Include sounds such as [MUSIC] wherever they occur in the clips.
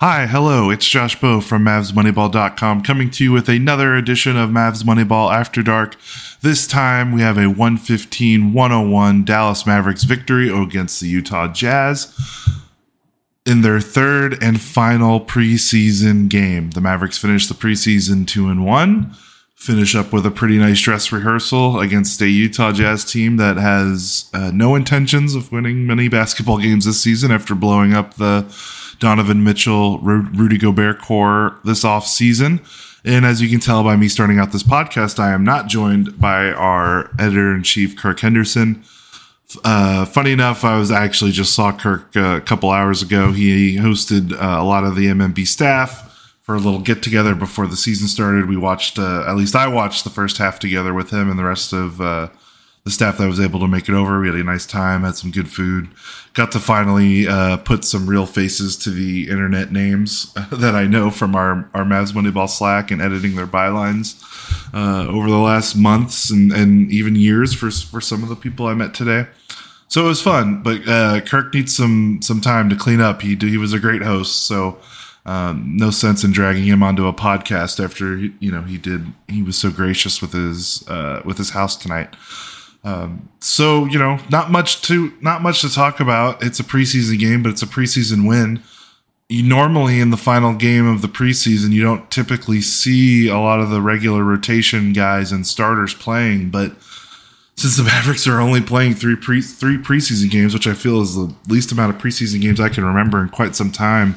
Hi, hello, it's Josh Bowe from MavsMoneyball.com coming to you with another edition of Mavs Moneyball After Dark. This time we have a 115 101 Dallas Mavericks victory against the Utah Jazz in their third and final preseason game. The Mavericks finished the preseason 2 and 1, finish up with a pretty nice dress rehearsal against a Utah Jazz team that has uh, no intentions of winning many basketball games this season after blowing up the Donovan Mitchell, Rudy Gobert core this off season. And as you can tell by me starting out this podcast, I am not joined by our editor in chief, Kirk Henderson. Uh, funny enough, I was actually just saw Kirk uh, a couple hours ago. He hosted uh, a lot of the MMB staff for a little get together before the season started. We watched, uh, at least I watched the first half together with him and the rest of uh, the staff that was able to make it over. We had a nice time, had some good food, got to finally uh, put some real faces to the internet names [LAUGHS] that I know from our our Mavs Moneyball Slack and editing their bylines uh, over the last months and, and even years for for some of the people I met today. So it was fun, but uh, Kirk needs some some time to clean up. He he was a great host, so. Um, no sense in dragging him onto a podcast after you know he did he was so gracious with his uh, with his house tonight. Um, so you know, not much to not much to talk about. It's a preseason game, but it's a preseason win. You normally in the final game of the preseason, you don't typically see a lot of the regular rotation guys and starters playing, but since the [LAUGHS] Mavericks are only playing three pre three preseason games, which I feel is the least amount of preseason games I can remember in quite some time,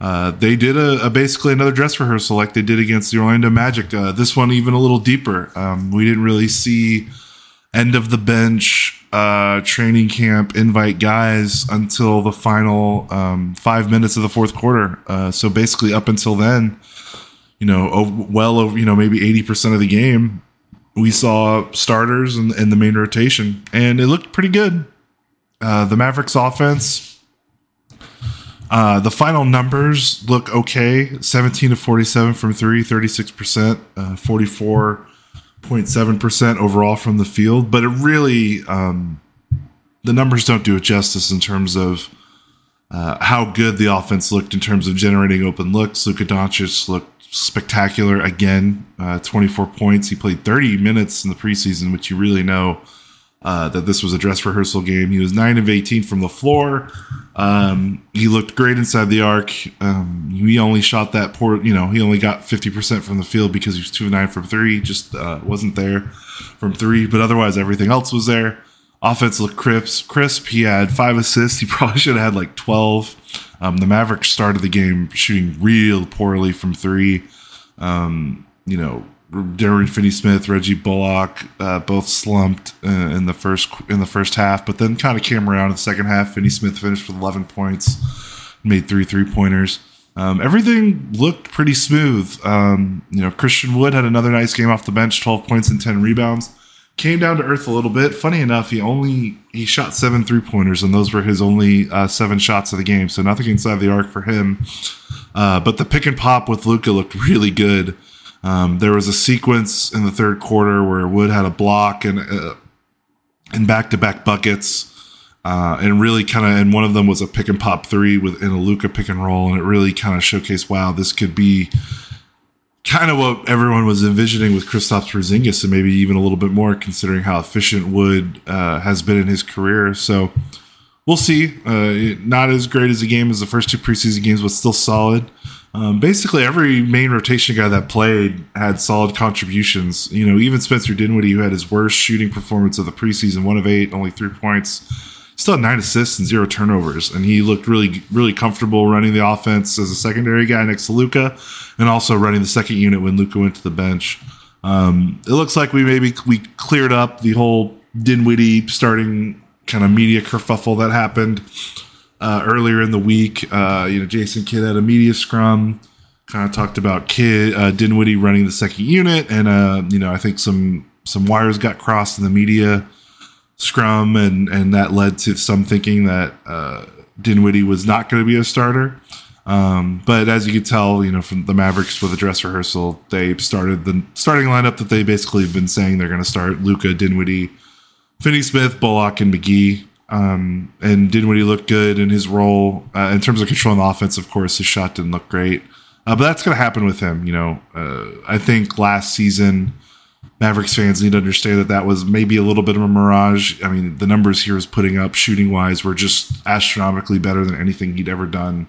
uh, they did a, a, basically another dress rehearsal like they did against the Orlando Magic. Uh, this one even a little deeper. Um, we didn't really see end of the bench uh, training camp invite guys until the final um, five minutes of the fourth quarter. Uh, so basically, up until then, you know, well over you know maybe eighty percent of the game, we saw starters in, in, the main rotation, and it looked pretty good. Uh, the Mavericks offense. Uh, the final numbers look okay 17 to 47 from 3, 36%, uh, 44 0.7% overall from the field, but it really, um, the numbers don't do it justice in terms of uh, how good the offense looked in terms of generating open looks. Luka Doncic looked spectacular again, uh, 24 points. He played 30 minutes in the preseason, which you really know uh, that this was a dress rehearsal game. He was 9 of 18 from the floor. Um, he looked great inside the arc. Um, he only shot that poor, you know, he only got 50% from the field because he was 2 of 9 from three, just uh, wasn't there from three, but otherwise everything else was there. Offense looked crisp. Crisp. He had five assists. He [LAUGHS] probably should have had like twelve. Um, the Mavericks started the game shooting real poorly from three. Um, you know, Dorian Finney-Smith, Reggie Bullock, uh, both slumped uh, in the first in the first half, but then kind of came around in the second half. Finney-Smith finished with 11 points, made three three pointers. Um, everything looked pretty smooth. Um, you know, Christian Wood had another nice game off the bench, 12 points and 10 rebounds. Came down to earth a little bit. Funny enough, he only he shot seven three pointers, and those were his only uh, seven shots of the game. So nothing inside the arc for him. Uh, but the pick and pop with Luka looked really good. Um, there was a sequence in the third quarter where Wood had a block and uh, and back to back buckets. Uh, and really kind of, and one of them was a pick and pop three with in a Luka pick and roll, and it really kind of showcased, wow, this could be kind of what everyone was envisioning with Kristaps Porzingis, and maybe even a little bit more, considering how efficient Wood uh, has been in his career. So we'll see. Uh, not as great as a game as the first two preseason games, but still solid. Um, basically, every main rotation guy that played had solid contributions. You know, even Spencer Dinwiddie, who had his worst shooting performance of the preseason, one of eight, only three points, still had nine assists and zero turnovers, and he looked really, really comfortable running the offense as a secondary guy next to Luka, and also running the second unit when Luka went to the bench. Um, it looks like we maybe we cleared up the whole Dinwiddie starting kind of media kerfuffle that happened uh, earlier in the week. Uh, you know, Jason Kidd had a media scrum, kind of talked about Kidd uh, Dinwiddie running the second unit, and uh, you know, I think some some wires got crossed in the media scrum, and and that led to some thinking that uh, Dinwiddie was not going to be a starter. Um, but as you could tell, you know, from the Mavericks with the dress rehearsal, they started the starting lineup that they basically have been saying they're going to start: Luka, Dinwiddie, Finney Smith, Bullock, and McGee. Um, and Dinwiddie looked good in his role uh, in terms of controlling the offense. Of course, his shot didn't look great, uh, but that's going to happen with him. You know, uh, I think last season Mavericks fans need to understand that that was maybe a little bit of a mirage. I mean, the numbers he was putting up shooting wise were just astronomically better than anything he'd ever done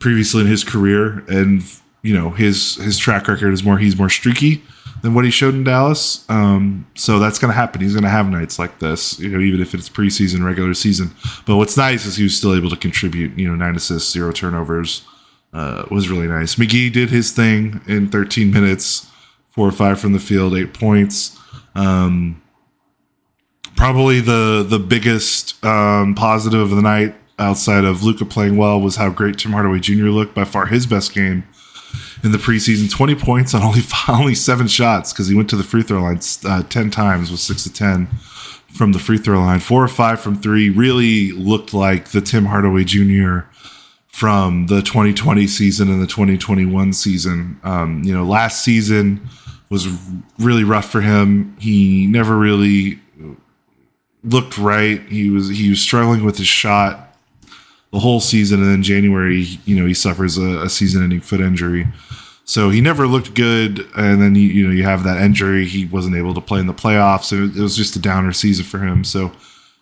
previously in his career, and you know his his track record is more he's more streaky than what he showed in Dallas. Um, so that's going to happen. He's going to have nights like this, you know, even if it's preseason, regular season. But what's nice is he was still able to contribute. You know, nine assists, zero turnovers. Uh, was really nice. McGee did his thing in 13 minutes four or five from the field, eight points. Um, probably the the biggest um, positive of the night outside of Luka playing well was how great Tim Hardaway Jr. looked. By far his best game in the preseason. Twenty points on only [LAUGHS] only seven shots because he went to the free throw line uh, ten times with six to ten from the free throw line. Four or five from three really looked like the Tim Hardaway Jr from the 2020 season and the 2021 season. Um, you know, last season was really rough for him. He never really looked right. He was he was struggling with his shot the whole season, and then January, you know, he suffers a, a season-ending foot injury. So he never looked good, and then you, you know you have that injury. He wasn't able to play in the playoffs. It, it was just a downer season for him. So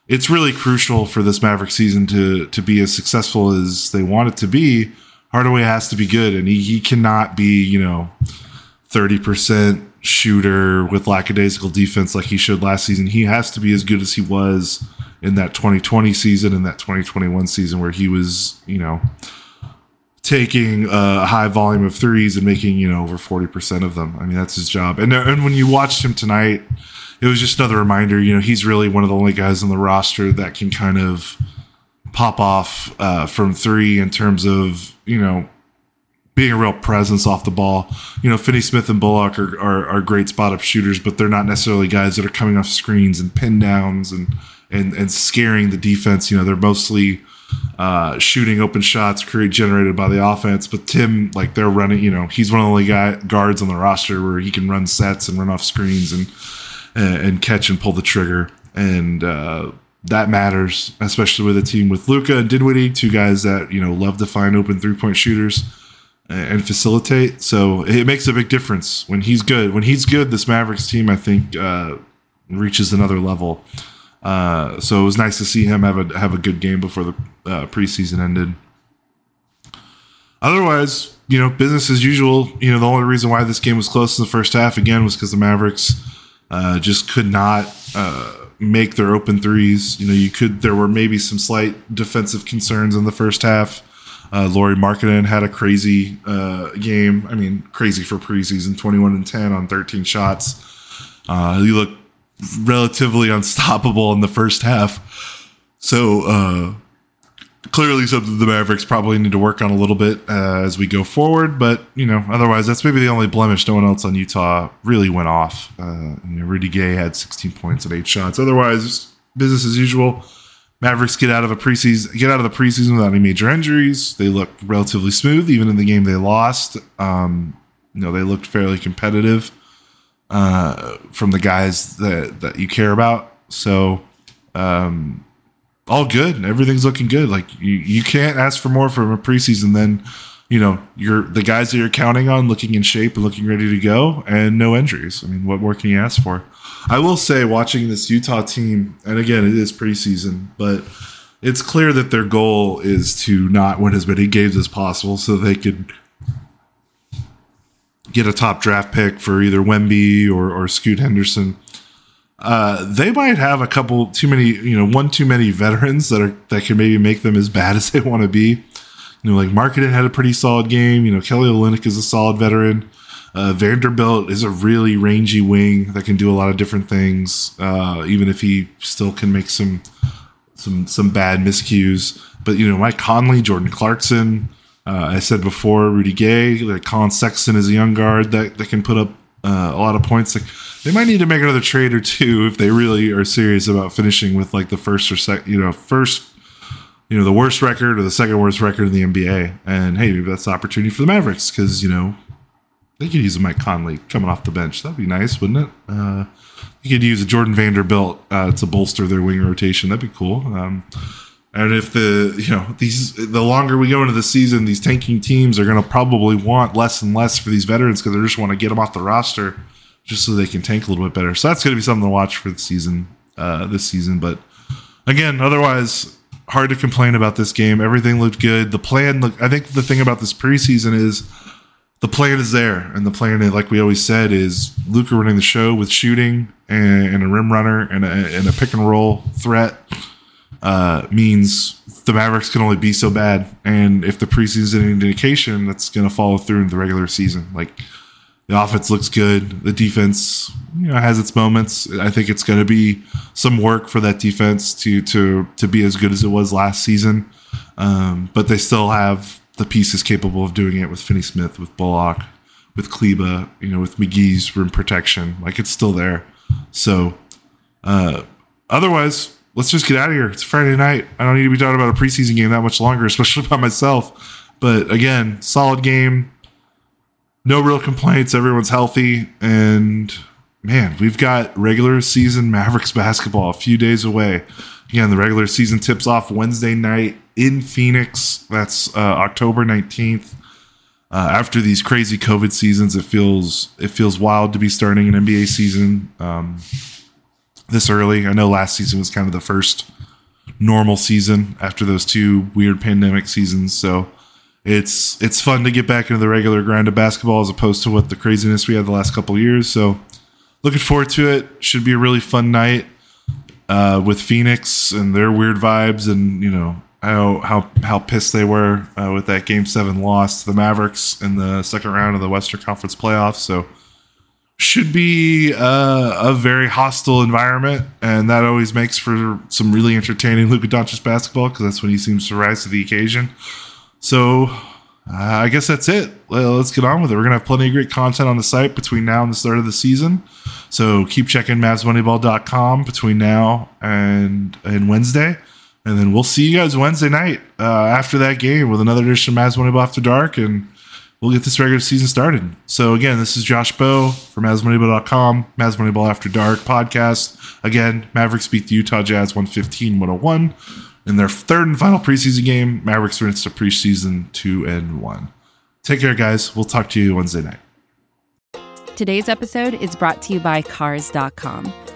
it's really crucial for this Maverick season to to be as successful as they want it to be. Hardaway has to be good, and he, he cannot be you know thirty percent shooter with lackadaisical defense like he showed last season. He has to be as good as he was in that 2020 season and that 2021 season where he was you know taking a high volume of threes and making you know over 40% of them. I mean that's his job. And and when you watched him tonight it was just another reminder. You know, he's really one of the only guys on the roster that can kind of pop off uh, from three in terms of you know being a real presence off the ball. You know, Finney Smith and Bullock are, are, are great spot up shooters, but they're not necessarily guys that are coming off screens and pin downs and and and scaring the defense. You know, they're mostly uh, shooting open shots create generated by the offense. But Tim, like they're running, you know, he's one of the only guy, guards on the roster where he can run sets and run off screens and and catch and pull the trigger. And uh, that matters, especially with a team with Luka and Dinwiddie, two guys that you know love to find open three point shooters and facilitate. So it makes a big difference when he's good. When he's good, this Mavericks team, I think, uh, reaches another level. Uh, so it was nice to see him have a have a good game before the uh, preseason ended. Otherwise, you know, business as usual. You know, the only reason why this game was close in the first half again was because the Mavericks uh, just could not uh, make their open threes. You know, you could. There were maybe some slight defensive concerns in the first half. Uh, Lauri Markkanen had a crazy uh, game. I mean, crazy for preseason, twenty-one and ten on thirteen shots. Uh, he looked relatively unstoppable in the first half. So uh, clearly something the Mavericks probably need to work on a little bit uh, as we go forward. But you know, otherwise, that's maybe the only blemish. No one else on Utah really went off. Uh, you know, Rudy Gay had 16 points and eight shots. Otherwise, business as usual. Mavericks get out of a preseason, get out of the preseason without any major injuries. They look relatively smooth, even in the game they lost. Um, you know, they looked fairly competitive uh, from the guys that that you care about. So. Um, all good. Everything's looking good. Like you, you can't ask for more from a preseason than, you know, you're the guys that you're counting on looking in shape and looking ready to go and no injuries. I mean, what more can you ask for? I will say watching this Utah team, and again, it is preseason, but it's clear that their goal is to not win as many games as possible so they could get a top draft pick for either Wemby or, or Scoot Henderson uh, they might have a couple too many, you know, one too many veterans that are that can maybe make them as bad [LAUGHS] as they want to be. You know, like Markkanen had a pretty solid game. You know, Kelly Olynyk is a solid veteran. Uh, Vanderbilt is a really rangy wing that can do a lot of different things, uh, even if he still can make some some some bad miscues. But you know, Mike Conley, Jordan Clarkson, uh, I said before, Rudy Gay, like Collin Sexton is a young guard that, that can put up uh, a lot of points. Like they might need to make another trade or two if they really are serious about finishing with like the first or second, you know, first, you know, the worst record or the second worst record in the NBA. And hey, maybe that's the opportunity for the Mavericks because you know they could use a Mike Conley coming off the bench. That'd be nice, wouldn't it? Uh, you could use a Jordan Vanderbilt uh, to bolster their wing rotation. That'd be cool. Um, and if the you know these the longer we go into the season, these tanking teams are going to probably want less and less for these veterans because they just want to get them off the roster just so they can tank a little bit better. So that's going to be something to watch for the season uh, this season. But again, otherwise, hard to complain about this game. Everything looked good. The plan, look, I think the thing about this preseason is the plan is there, and the plan, like we always said, is Luka running the show with shooting and, and a rim runner and a, and a pick and roll threat uh, means the Mavericks can only be so bad. And if the preseason indication, that's going to follow through in the regular season. Like the offense looks good, the defense you know has its moments. I think it's going to be some work for that defense to to to be as good as it was last season. Um, but they still have the pieces capable of doing it with Finney Smith, with Bullock, with Kleber, you know, with McGee's rim protection. Like it's still there. So uh, otherwise, let's just get out of here. It's Friday night. I don't need to be talking about a preseason game that much longer, [LAUGHS] especially by myself. But again, solid game. No real complaints. Everyone's healthy. And man, we've got regular season Mavericks basketball a few days away. Again, the regular season tips off Wednesday night in Phoenix. That's uh, October 19th. Uh, after these crazy COVID seasons, it feels it feels wild to be starting an NBA season. Um, this early. I know last season was kind of the first normal season after those two weird pandemic seasons. So it's it's fun to get back into the regular grind of basketball as opposed to what the craziness we had the last couple years. So looking forward to it. Should be a really fun night uh, with Phoenix and their weird vibes and you know how how how pissed they were uh, with that Game Seven loss to the Mavericks in the second round of the Western Conference playoffs. So should be uh, a very hostile environment, and that always makes for some really entertaining [LAUGHS] Luka Doncic basketball because that's when he seems to rise to the occasion. So uh, I guess that's it. Let's get on with it. We're gonna have plenty of great content on the site between now and the start of the season. So keep checking MavsMoneyball.com between now and and Wednesday. And then we'll see you guys Wednesday night uh, after that game with another edition of Mavs Moneyball After Dark. And we'll get this regular season started. So again, this is Josh Bowe from MavsMoneyball.com, Mavs Moneyball After Dark podcast. Again, Mavericks beat the Utah Jazz 115-101 in their third and final preseason game. Mavericks rinsed the preseason 2 and 1. Take care, guys. We'll talk to you Wednesday night. Today's episode is brought to you by Cars.com.